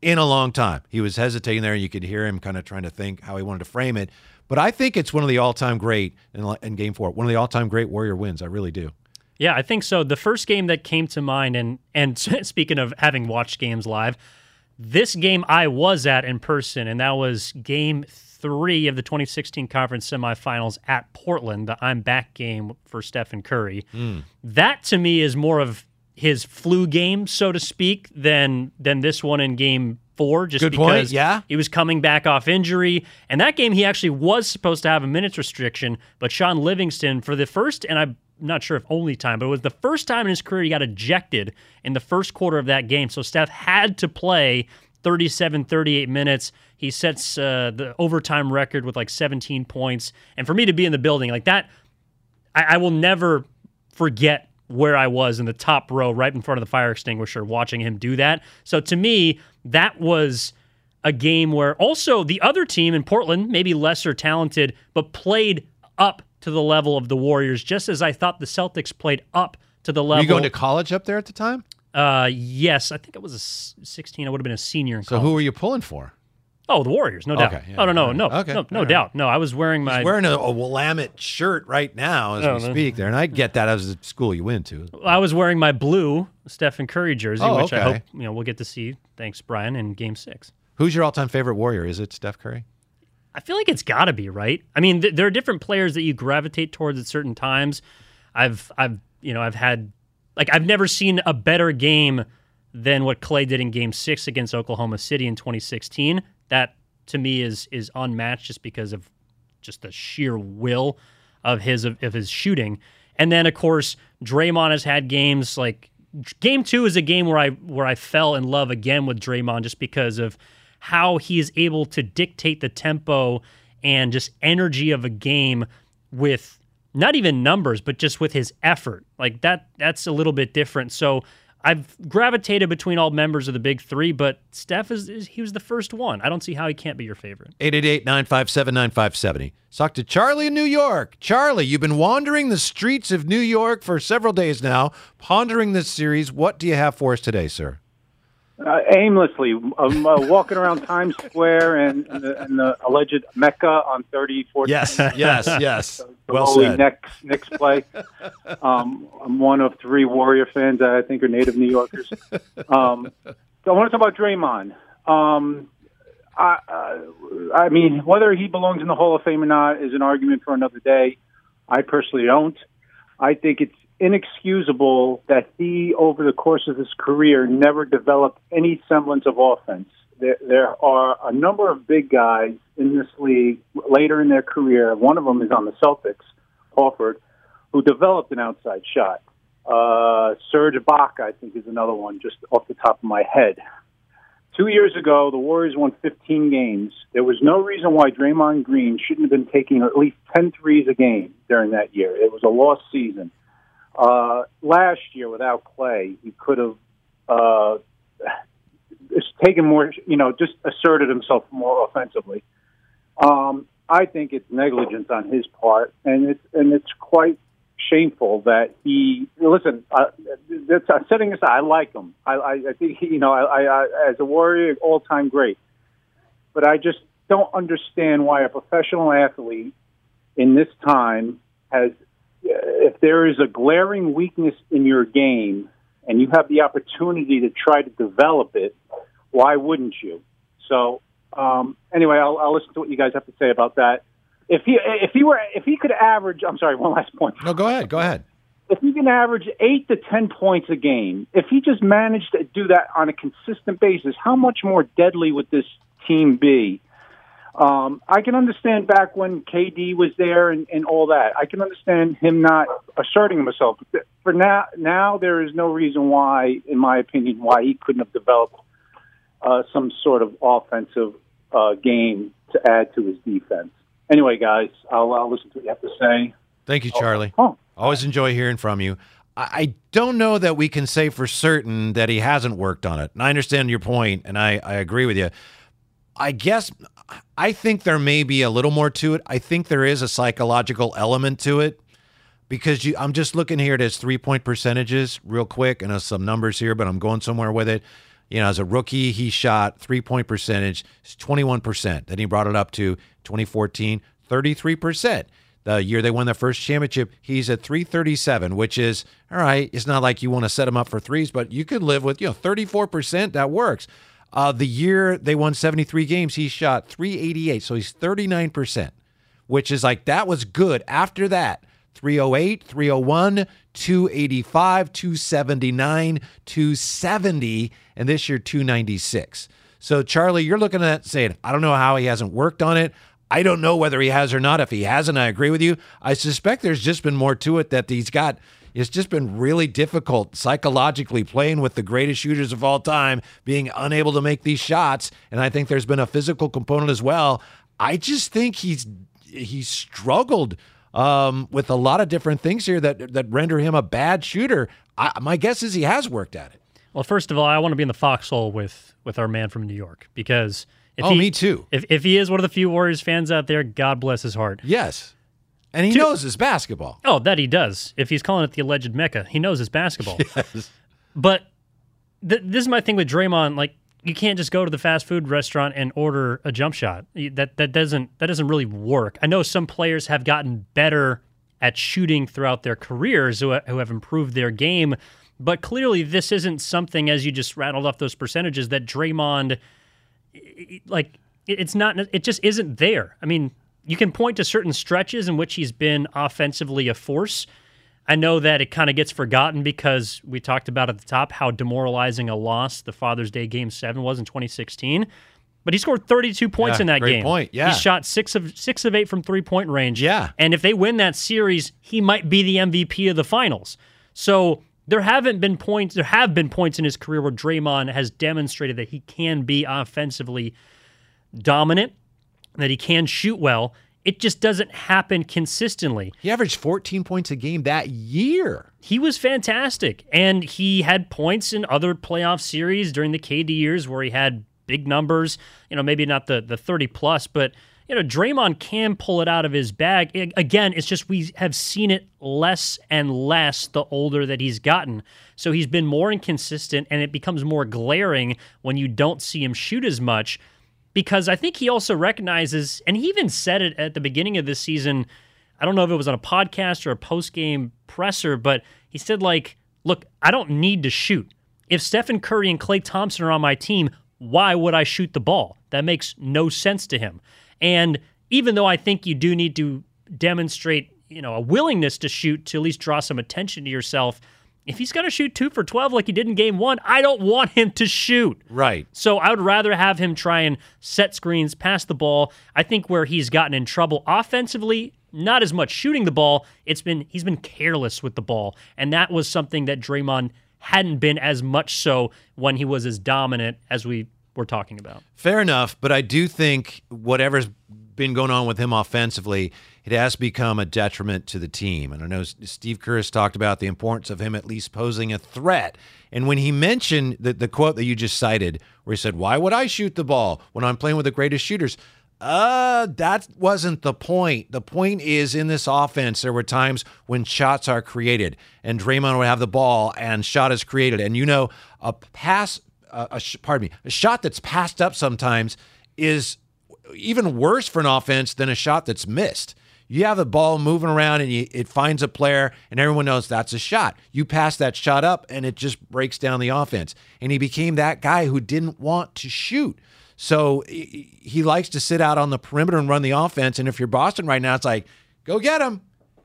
S3: in a long time. He was hesitating there, and you could hear him kind of trying to think how he wanted to frame it. But I think it's one of the all-time great in, in Game Four, one of the all-time great Warrior wins. I really do.
S4: Yeah, I think so. The first game that came to mind, and and speaking of having watched games live, this game I was at in person, and that was Game Three of the 2016 Conference Semifinals at Portland, the I'm back game for Stephen Curry. Hmm. That to me is more of his flu game, so to speak, than than this one in Game Four. Just
S3: Good point,
S4: because
S3: yeah.
S4: he was coming back off injury, and that game he actually was supposed to have a minutes restriction, but Shaun Livingston for the first and I'm not sure if only time, but it was the first time in his career he got ejected in the first quarter of that game. So Steph had to play 37, 38 minutes. He sets uh, the overtime record with like 17 points, and for me to be in the building like that, I, I will never forget where I was in the top row, right in front of the fire extinguisher, watching him do that. So to me, that was a game where also the other team in Portland, maybe lesser talented, but played up to the level of the Warriors, just as I thought the Celtics played up to the level.
S3: Were you going to college up there at the time?
S4: uh, yes, I think I was a s- 16. I would have been a senior in
S3: So
S4: college.
S3: who were you pulling for?
S4: Oh, the Warriors, no doubt.
S3: Okay, yeah,
S4: oh no, no,
S3: right.
S4: no,
S3: Okay,
S4: no, no
S3: right.
S4: doubt. No, I was wearing my.
S3: He's wearing a, a Willamette shirt right now as
S4: Oh,
S3: we speak there, and I get that as a school you went to.
S4: I was wearing my blue Stephen Curry jersey,
S3: Oh,
S4: which I hope you know we'll get to see. Thanks, Brian, in Game Six.
S3: Who's your all-time favorite Warrior? Is it Steph Curry?
S4: I feel like it's got to be right. I mean, th- there are different players that you gravitate towards at certain times. I've, I've, you know, I've had Like I've never seen a better game than what Klay did in Game Six against Oklahoma City in 2016. That to me is is unmatched just because of just the sheer will of his of, of his shooting. And then of course Draymond has had games like game two is a game where I where I fell in love again with Draymond just because of how he is able to dictate the tempo and just energy of a game with not even numbers, but just with his effort. Like that that's a little bit different. So I've gravitated between all members of the big three, but Steph is, is he was the first one. I don't see how he can't be your favorite.
S3: 888-957-9570. Talk to Charlie in New York. Charlie, you've been wandering the streets of New York for several days now, pondering this series. What do you have for us today, sir?
S9: Uh, aimlessly. I'm uh, walking around Times Square and, and, the, and the alleged Mecca on 30, 40.
S3: Yes, yes, yes.
S9: The
S3: Well
S9: holy
S3: said.
S9: Knicks, Knicks play. Um, I'm one of three Warrior fans that I think are native New Yorkers. Um, so I want to talk about Draymond. Um, I, uh, I mean, whether he belongs in the Hall of Fame or not is an argument for another day. I personally don't. I think it's inexcusable that he, over the course of his career, never developed any semblance of offense. There, there are a number of big guys in this league later in their career. One of them is on the Celtics, Horford, who developed an outside shot. Uh, Serge Ibaka, I think, is another one just off the top of my head. Two years ago, the Warriors won 15 games. There was no reason why Draymond Green shouldn't have been taking at least 10 threes a game during that year. It was a lost season. Uh, last year, without Klay, he could have uh, taken more, you know, just asserted himself more offensively. Um, I think it's negligence on his part, and it's and it's quite shameful that he listen. Uh, that's, uh, setting aside, I like him. I, I, I think you know, I, I, I as a warrior, all time great. But I just don't understand why a professional athlete in this time has, if there is a glaring weakness in your game and you have the opportunity to try to develop it, why wouldn't you? So um, anyway, I'll, I'll listen to what you guys have to say about that. If he if he were if he could average, I'm sorry, one last point.
S3: No, go ahead. Go ahead.
S9: If he can average eight to ten points a game, if he just managed to do that on a consistent basis, how much more deadly would this team be? Um, I can understand back when KD was there and, and all that. I can understand him not asserting himself. But for now, now there is no reason why, in my opinion, why he couldn't have developed uh, some sort of offensive uh, game to add to his defense. Anyway, guys, I'll, I'll listen to what you have to say.
S3: Thank you, Charlie.
S9: Oh.
S3: Always enjoy hearing from you. I I don't know that we can say for certain that he hasn't worked on it. And I understand your point, and I, I agree with you. I guess I think there may be a little more to it. I think there is a psychological element to it because you, I'm just looking here at his three point percentages real quick, and some numbers here, but I'm going somewhere with it. You know, as a rookie, he shot three point percentage 21%. Then he brought it up to 2014, 33%. The year they won their first championship, he's at 337, which is all right. It's not like you want to set him up for threes, but you could live with, you know, 34%. That works. Uh, the year they won 73 games, he shot 388. So he's 39%, which is like that was good. After that, 308, 301, 285, 279, 270, and this year 296. So, Charlie, you're looking at saying, I don't know how he hasn't worked on it. I don't know whether he has or not. If he hasn't, I agree with you. I suspect there's just been more to it that he's got. It's just been really difficult psychologically playing with the greatest shooters of all time, being unable to make these shots. And I think there's been a physical component as well. I just think he's he's struggled um, with a lot of different things here that that render him a bad shooter. I, my guess is he has worked at it.
S4: Well, first of all, I want to be in the foxhole with with our man from New York because if
S3: Oh,
S4: he,
S3: me too.
S4: If if he is one of the few Warriors fans out there, God bless his heart.
S3: Yes, and he
S4: Two-
S3: knows his basketball.
S4: Oh, that he does. If he's calling it the alleged Mecca, he knows his basketball.
S3: Yes.
S4: But th- this is my thing with Draymond. Like, you can't just go to the fast food restaurant and order a jump shot. That that doesn't that doesn't really work. I know some players have gotten better at shooting throughout their careers who, who have improved their game, but clearly this isn't something as you just rattled off those percentages that Draymond like it's not it just isn't there. I mean, you can point to certain stretches in which he's been offensively a force. I know that it kind of gets forgotten because we talked about at the top how demoralizing a loss the Father's Day Game Seven was in 2016. But he scored 32 points
S3: Yeah,
S4: in that game.
S3: point, yeah.
S4: he shot six of six of eight from three point range.
S3: Yeah.
S4: and if they win that series, he might be the MVP of the finals. So there haven't been points. There have been points in his career where Draymond has demonstrated that he can be offensively dominant, that he can shoot well. It just doesn't happen consistently.
S3: He averaged 14 points a game that year.
S4: He was fantastic. And he had points in other playoff series during the KD years where he had big numbers. You know, maybe not the, the 30 plus, but, you know, Draymond can pull it out of his bag. I- again, it's just we have seen it less and less the older that he's gotten. So he's been more inconsistent and it becomes more glaring when you don't see him shoot as much because I think he also recognizes, and he even said it at the beginning of this season. I don't know if it was on a podcast or a post game presser, but he said, like, look, I don't need to shoot. If Stephen Curry and Klay Thompson are on my team, why would I shoot the ball? That makes no sense to him. And even though I think you do need to demonstrate, you know, a willingness to shoot to at least draw some attention to yourself, if he's going to shoot two for 12 like he did in game one, I don't want him to shoot.
S3: Right.
S4: So I would rather have him try and set screens, pass the ball. I think where he's gotten in trouble offensively, not as much shooting the ball. It's been he's been careless with the ball, and that was something that Draymond hadn't been as much so when he was as dominant as we were talking about.
S3: Fair enough, but I do think whatever's been going on with him offensively, it has become a detriment to the team. And I know Steve Kerr has talked about the importance of him at least posing a threat. And when he mentioned the, the quote that you just cited, where he said, Why would I shoot the ball when I'm playing with the greatest shooters? Uh, that wasn't the point. The point is in this offense, there were times when shots are created and Draymond would have the ball and shot is created. And you know, a pass, a, a sh- pardon me, a shot that's passed up sometimes is even worse for an offense than a shot that's missed. You have the ball moving around and you, it finds a player, and everyone knows that's a shot. You pass that shot up, and it just breaks down the offense. And he became that guy who didn't want to shoot. So he, likes to sit out on the perimeter and run the offense. And if you're Boston right now, it's like, go get him.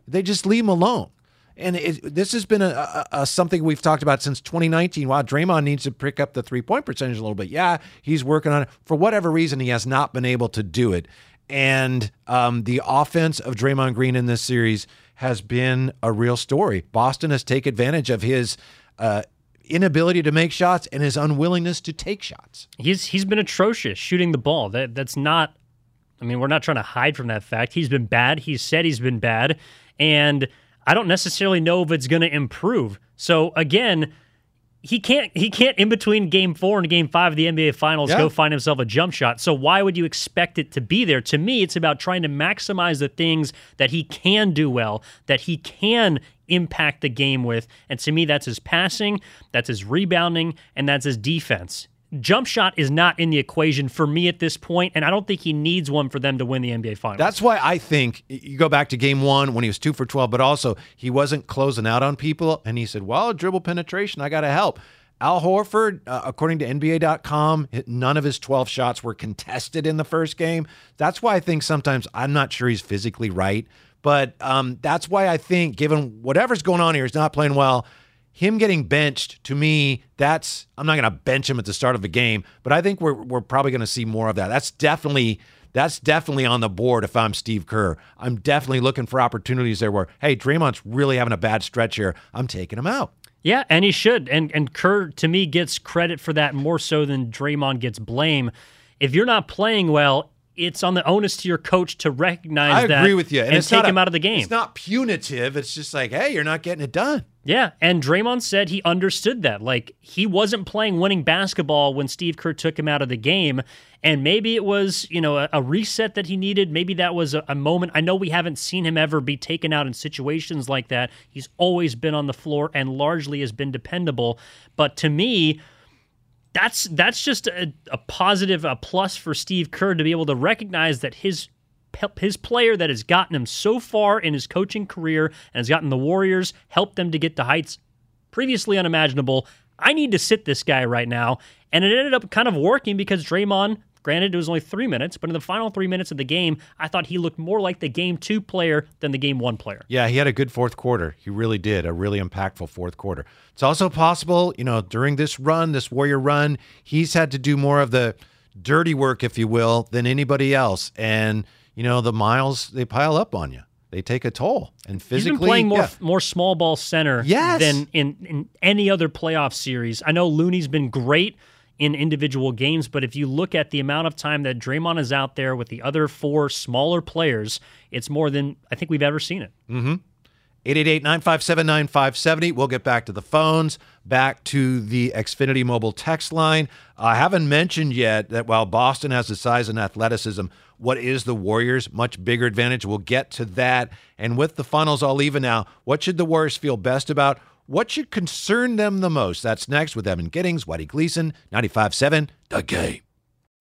S3: They just leave him alone. And it, this has been a, a, a something we've talked about since 2019. Wow, Draymond needs to pick up the three point percentage a little bit. Yeah, he's working on it. For whatever reason, he has not been able to do it. And um, the offense of Draymond Green in this series has been a real story. Boston has taken advantage of his uh, inability to make shots and his unwillingness to take shots.
S4: He's he's been atrocious shooting the ball. That that's not I mean, we're not trying to hide from that fact. He's been bad. He's said he's been bad. And I don't necessarily know if it's going to improve. So again, he can't he can't in between game 4 and game 5 of the NBA finals
S3: Yeah.
S4: go find himself a jump shot. So why would you expect it to be there? To me, it's about trying to maximize the things that he can do well, that he can impact the game with. And to me, that's his passing, that's his rebounding, and that's his defense. Jump shot is not in the equation for me at this point, and I don't think he needs one for them to win the NBA finals.
S3: That's why I think you go back to game one when he was two for 12, but also he wasn't closing out on people. And he said, Well, dribble penetration, I got to help. Al Horford, uh, according to NBA.com, none of his 12 shots were contested in the first game. That's why I think sometimes I'm not sure he's physically right. But um, that's why I think, given whatever's going on here, he's not playing well. Him getting benched to me, that's I'm not going to bench him at the start of the game, but I think we're we're probably going to see more of that. That's definitely that's definitely on the board if I'm Steve Kerr. I'm definitely looking for opportunities there where, hey, Draymond's really having a bad stretch here. I'm taking him out.
S4: Yeah, and he should. And and Kerr to me gets credit for that more so than Draymond gets blame. If you're not playing well, it's on the onus to your coach to recognize
S3: I
S4: that
S3: agree with you,
S4: and,
S3: it's
S4: take
S3: not a-
S4: him out of the game.
S3: It's not punitive. It's just like, hey, you're not getting it done.
S4: Yeah, and Draymond said he understood that. Like he wasn't playing winning basketball when Steve Kerr took him out of the game, and maybe it was you know a, a reset that he needed. Maybe that was a, a moment. I know we haven't seen him ever be taken out in situations like that. He's always been on the floor and largely has been dependable. But to me, that's that's just a, a positive, a plus for Steve Kerr to be able to recognize that his his player that has gotten him so far in his coaching career and has gotten the Warriors, helped them to get to heights previously unimaginable. I need to sit this guy right now. And it ended up kind of working because Draymond Granted, it was only three minutes, but in the final three minutes of the game, I thought he looked more like the game two player than the game one player.
S3: Yeah, he had a good fourth quarter. He really did. A really impactful fourth quarter. It's also possible, you know, during this run, this Warrior run, he's had to do more of the dirty work, if you will, than anybody else. And, you know, the miles, they pile up on you. They take a toll. And physically,
S4: He's been playing more
S3: yeah.
S4: more small ball center
S3: Yes.
S4: than in, in any other playoff series. I know Looney's been great in individual games, but if you look at the amount of time that Draymond is out there with the other four smaller players, it's more than I think we've ever seen it.
S3: Mm-hmm. 888-957-9570. We'll get back to the phones, back to the Xfinity mobile text line. I haven't mentioned yet that while Boston has the size and athleticism, what is the Warriors' much bigger advantage? We'll get to that. And with the finals all even now, what should the Warriors feel best about? What should concern them the most? That's next with Evan Giddings, Whitey Gleason, 95.7, The Game.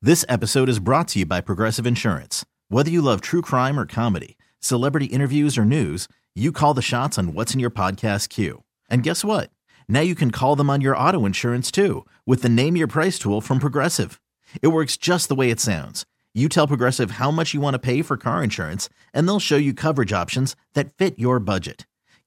S1: This episode is brought to you by Progressive Insurance. Whether you love true crime or comedy, celebrity interviews or news, you call the shots on what's in your podcast queue. And guess what? Now you can call them on your auto insurance too with the Name Your Price tool from Progressive. It works just the way it sounds. You tell Progressive how much you want to pay for car insurance, and they'll show you coverage options that fit your budget.